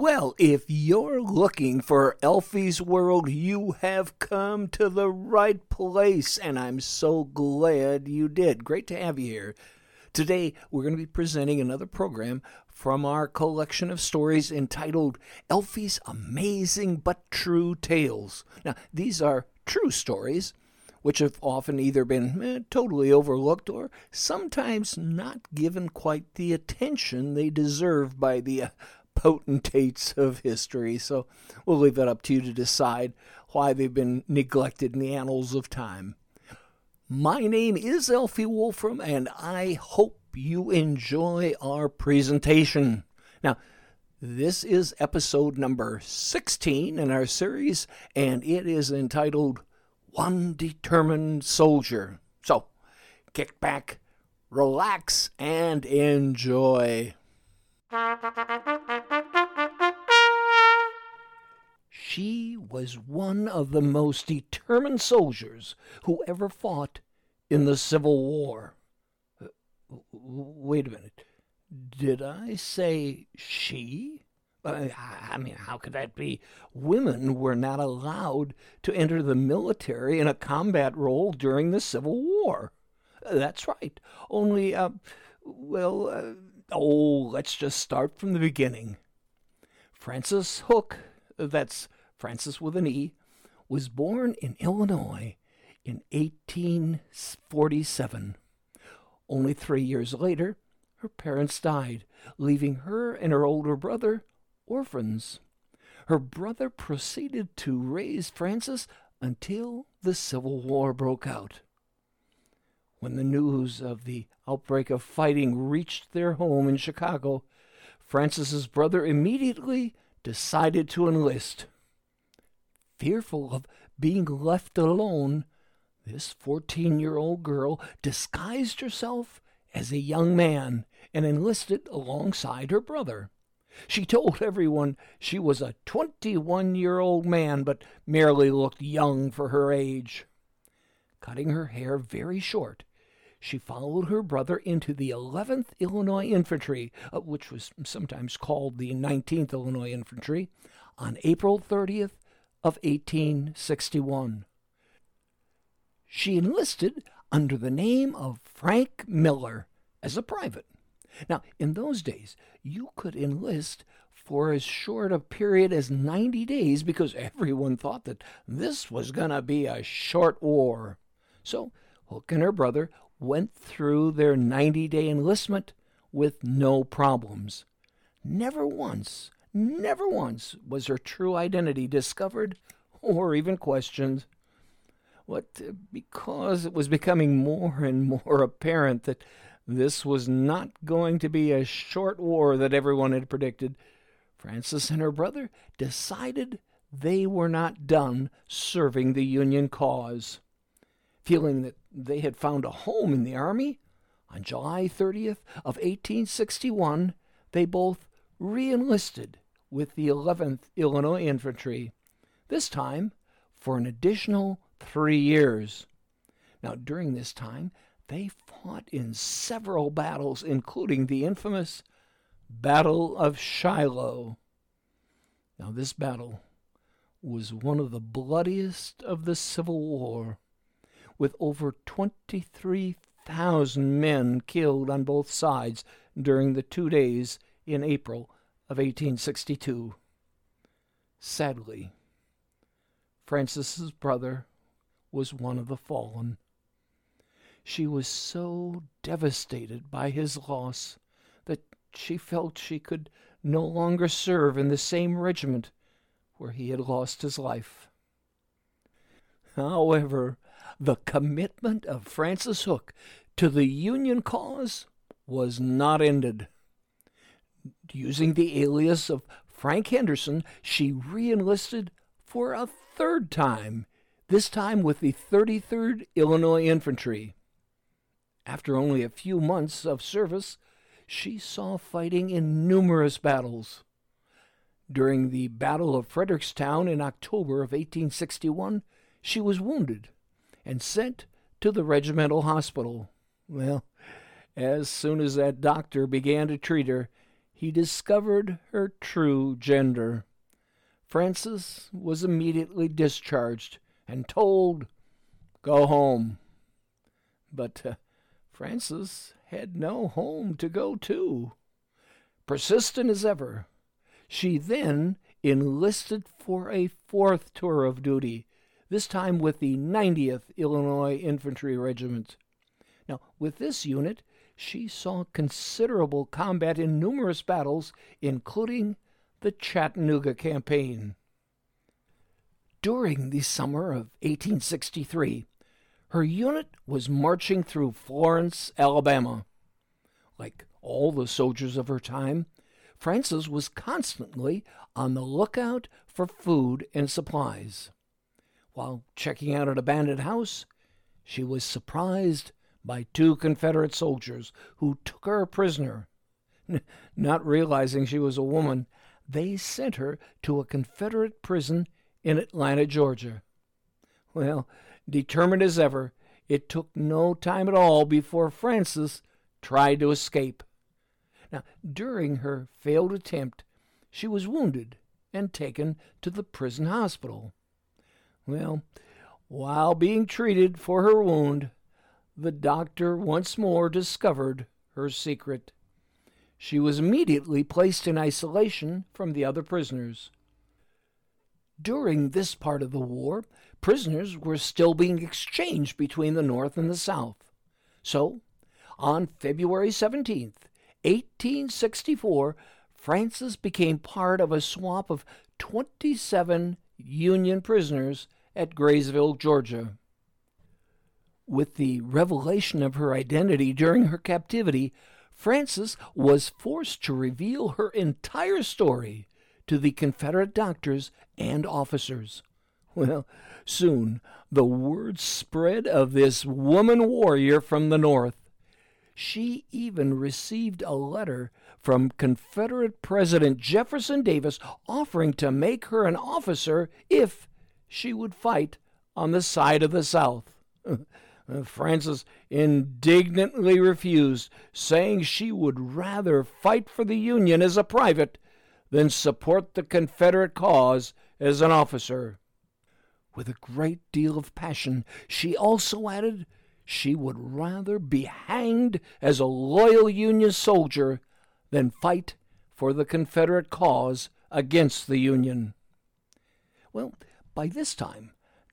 Well, if you're looking for Alfy's World, you have come to the right place, and I'm so glad you did. Great to have you here. Today, we're going to be presenting another program from our collection of stories entitled Alfy's Amazing But True Tales. Now, these are true stories which have often either been eh, totally overlooked or sometimes not given quite the attention they deserve by the uh, potentates of history. So we'll leave that up to you to decide why they've been neglected in the annals of time. My name is Alfy Wolfram, and I hope you enjoy our presentation. Now, this is episode number 16 in our series, and it is entitled One Determined Soldier. So, kick back, relax, and enjoy. Was one of the most determined soldiers who ever fought in the Civil War. Wait a minute. Did I say she? I mean, how could that be? Women were not allowed to enter the military in a combat role during the Civil War. That's right. Only, uh, well, uh, oh, let's just start from the beginning. Frances Hook, that's Frances with an E, was born in Illinois in 1847. Only three years later, her parents died, leaving her and her older brother orphans. Her brother proceeded to raise Frances until the Civil War broke out. When the news of the outbreak of fighting reached their home in Chicago, Frances's brother immediately decided to enlist. Fearful of being left alone, this 14 year old girl disguised herself as a young man and enlisted alongside her brother. She told everyone she was a 21 year old man, but merely looked young for her age. Cutting her hair very short, she followed her brother into the 11th Illinois Infantry, uh, which was sometimes called the 19th Illinois Infantry, on April 30th of 1861. She enlisted under the name of Frank Miller as a private. Now, in those days, you could enlist for as short a period as 90 days because everyone thought that this was going to be a short war. So, Hook and her brother went through their 90 day enlistment with no problems. Never once, never once was her true identity discovered or even questioned. What, uh, because it was becoming more and more apparent that this was not going to be a short war that everyone had predicted, Frances and her brother decided they were not done serving the Union cause. Feeling that they had found a home in the Army, on July 30th of 1861, they both reenlisted with the 11th Illinois Infantry, this time for an additional three years. Now, during this time, they fought in several battles, including the infamous Battle of Shiloh. Now, this battle was one of the bloodiest of the Civil War, with over 23,000 men killed on both sides during the two days in April of 1862. Sadly, Frances's brother was one of the fallen. She was so devastated by his loss that she felt she could no longer serve in the same regiment where he had lost his life. However, the commitment of Frances Hook to the Union cause was not ended. Using the alias of Frank Henderson, she reenlisted for a third time, this time with the 33rd Illinois Infantry. After only a few months of service, she saw fighting in numerous battles. During the Battle of Fredericktown in October of 1861, she was wounded and sent to the regimental hospital. Well, as soon as that doctor began to treat her, he discovered her true gender. Frances was immediately discharged and told, Go home. But uh, Frances had no home to go to. Persistent as ever, she then enlisted for a fourth tour of duty, this time with the 90th Illinois Infantry Regiment. Now, with this unit, she saw considerable combat in numerous battles, including the Chattanooga campaign. During the summer of 1863, her unit was marching through Florence, Alabama. Like all the soldiers of her time, Frances was constantly on the lookout for food and supplies. While checking out an abandoned house, she was surprised by two Confederate soldiers who took her prisoner. Not realizing she was a woman, they sent her to a Confederate prison in Atlanta, Georgia. Well, determined as ever, it took no time at all before Frances tried to escape. Now, during her failed attempt, she was wounded and taken to the prison hospital. Well, while being treated for her wound, the doctor once more discovered her secret. She was immediately placed in isolation from the other prisoners. During this part of the war, prisoners were still being exchanged between the North and the South. So, on February 17th, 1864, Frances became part of a swap of 27 Union prisoners at Graysville, Georgia. With the revelation of her identity during her captivity, Frances was forced to reveal her entire story to the Confederate doctors and officers. Well, soon the word spread of this woman warrior from the North. She even received a letter from Confederate President Jefferson Davis offering to make her an officer if she would fight on the side of the South. Uh, Frances indignantly refused, saying she would rather fight for the Union as a private than support the Confederate cause as an officer. With a great deal of passion, she also added she would rather be hanged as a loyal Union soldier than fight for the Confederate cause against the Union. Well, by this time,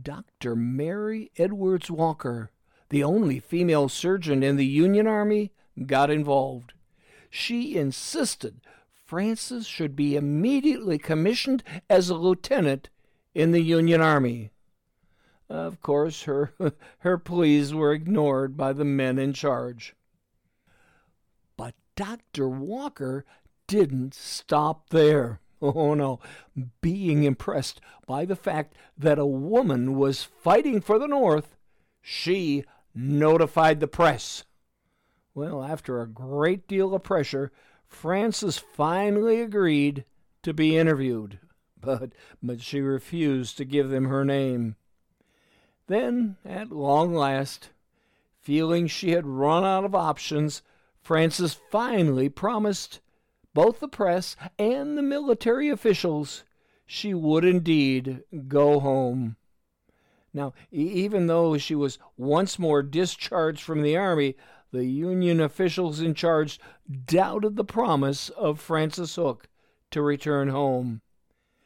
Dr. Mary Edwards Walker the only female surgeon in the Union Army, got involved. She insisted Frances should be immediately commissioned as a lieutenant in the Union Army. Of course, her, her pleas were ignored by the men in charge. But Dr. Walker didn't stop there. Oh no, being impressed by the fact that a woman was fighting for the North, she notified the press. Well, after a great deal of pressure, Frances finally agreed to be interviewed, but, but she refused to give them her name. Then, at long last, feeling she had run out of options, Frances finally promised both the press and the military officials she would indeed go home. Now, even though she was once more discharged from the Army, the Union officials in charge doubted the promise of Frances Hook to return home.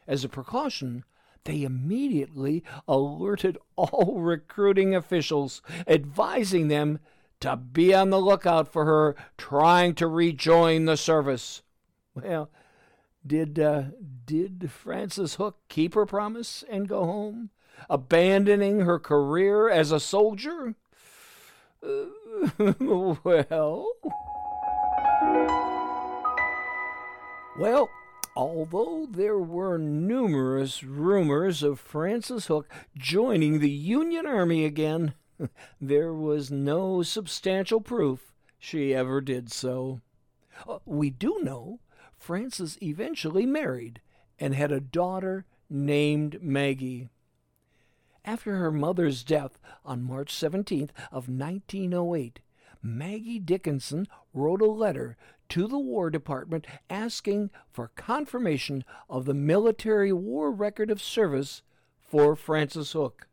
As a precaution, they immediately alerted all recruiting officials, advising them to be on the lookout for her trying to rejoin the service. Well, did uh, did Frances Hook keep her promise and go home? Abandoning her career as a soldier? Uh, well. Well, although there were numerous rumors of Frances Hook joining the Union Army again, there was no substantial proof she ever did so. Uh, we do know Frances eventually married and had a daughter named Maggie. After her mother's death on March 17th of 1908, Maggie Dickinson wrote a letter to the War Department asking for confirmation of the military war record of service for Frances Hook.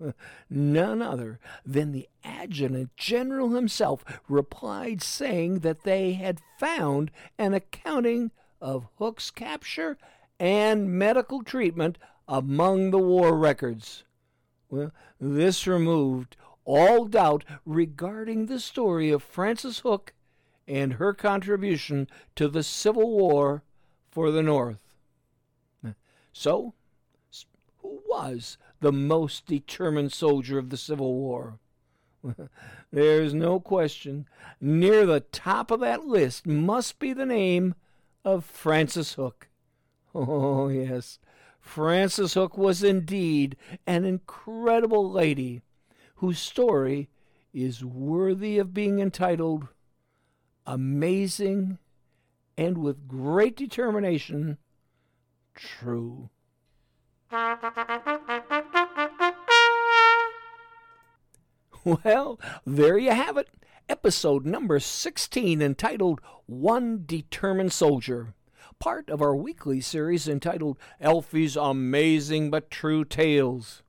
None other than the adjutant general himself replied, saying that they had found an accounting of Hook's capture and medical treatment among the war records. Well, this removed all doubt regarding the story of Frances Hook and her contribution to the Civil War for the North. So, who was the most determined soldier of the Civil War? There's no question. Near the top of that list must be the name of Frances Hook. Oh, yes, Frances Hook was indeed an incredible lady whose story is worthy of being entitled Amazing and with great determination true. Well, there you have it. Episode number 16 entitled One Determined Soldier. Part of our weekly series entitled Alfy's Amazing But True Tales.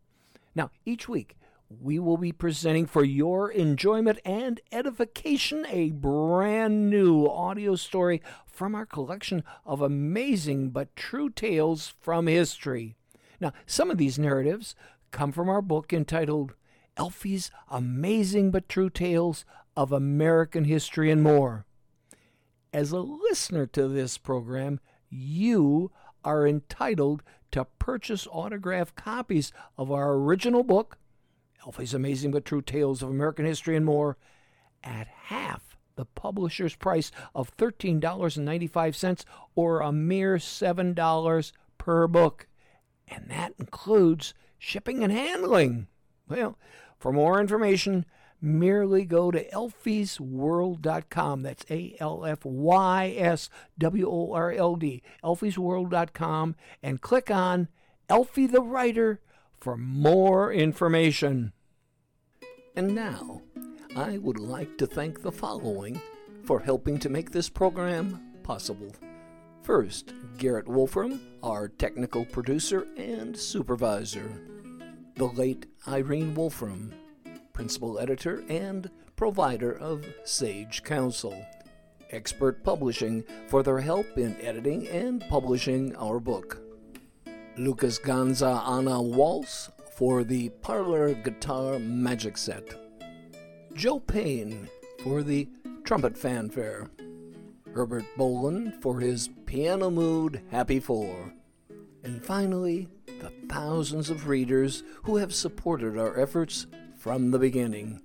Now, each week we will be presenting for your enjoyment and edification a brand new audio story from our collection of amazing but true tales from history. Now, some of these narratives come from our book entitled Alfy's Amazing but True Tales of American History and More. As a listener to this program, you are entitled to purchase autographed copies of our original book, Alfy's Amazing but True Tales of American History and More, at half the publisher's price of $13.95 or a mere $7 per book. And that includes shipping and handling. Well, for more information, merely go to alfysworld.com. That's A L F Y S W O R L D, alfysworld.com, and click on Alfy the Writer for more information. And now, I would like to thank the following for helping to make this program possible. First, Garrett Wolfram, our technical producer and supervisor. The late Irene Wolfram, principal editor and provider of Sage Counsel. Expert Publishing for their help in editing and publishing our book. Lucas Ganza Anna Waltz for the Parlor Guitar Magic Set. Joe Payne for the Trumpet Fanfare. Herbert Boland for his Piano Mood Happy Four. And finally, the thousands of readers who have supported our efforts from the beginning.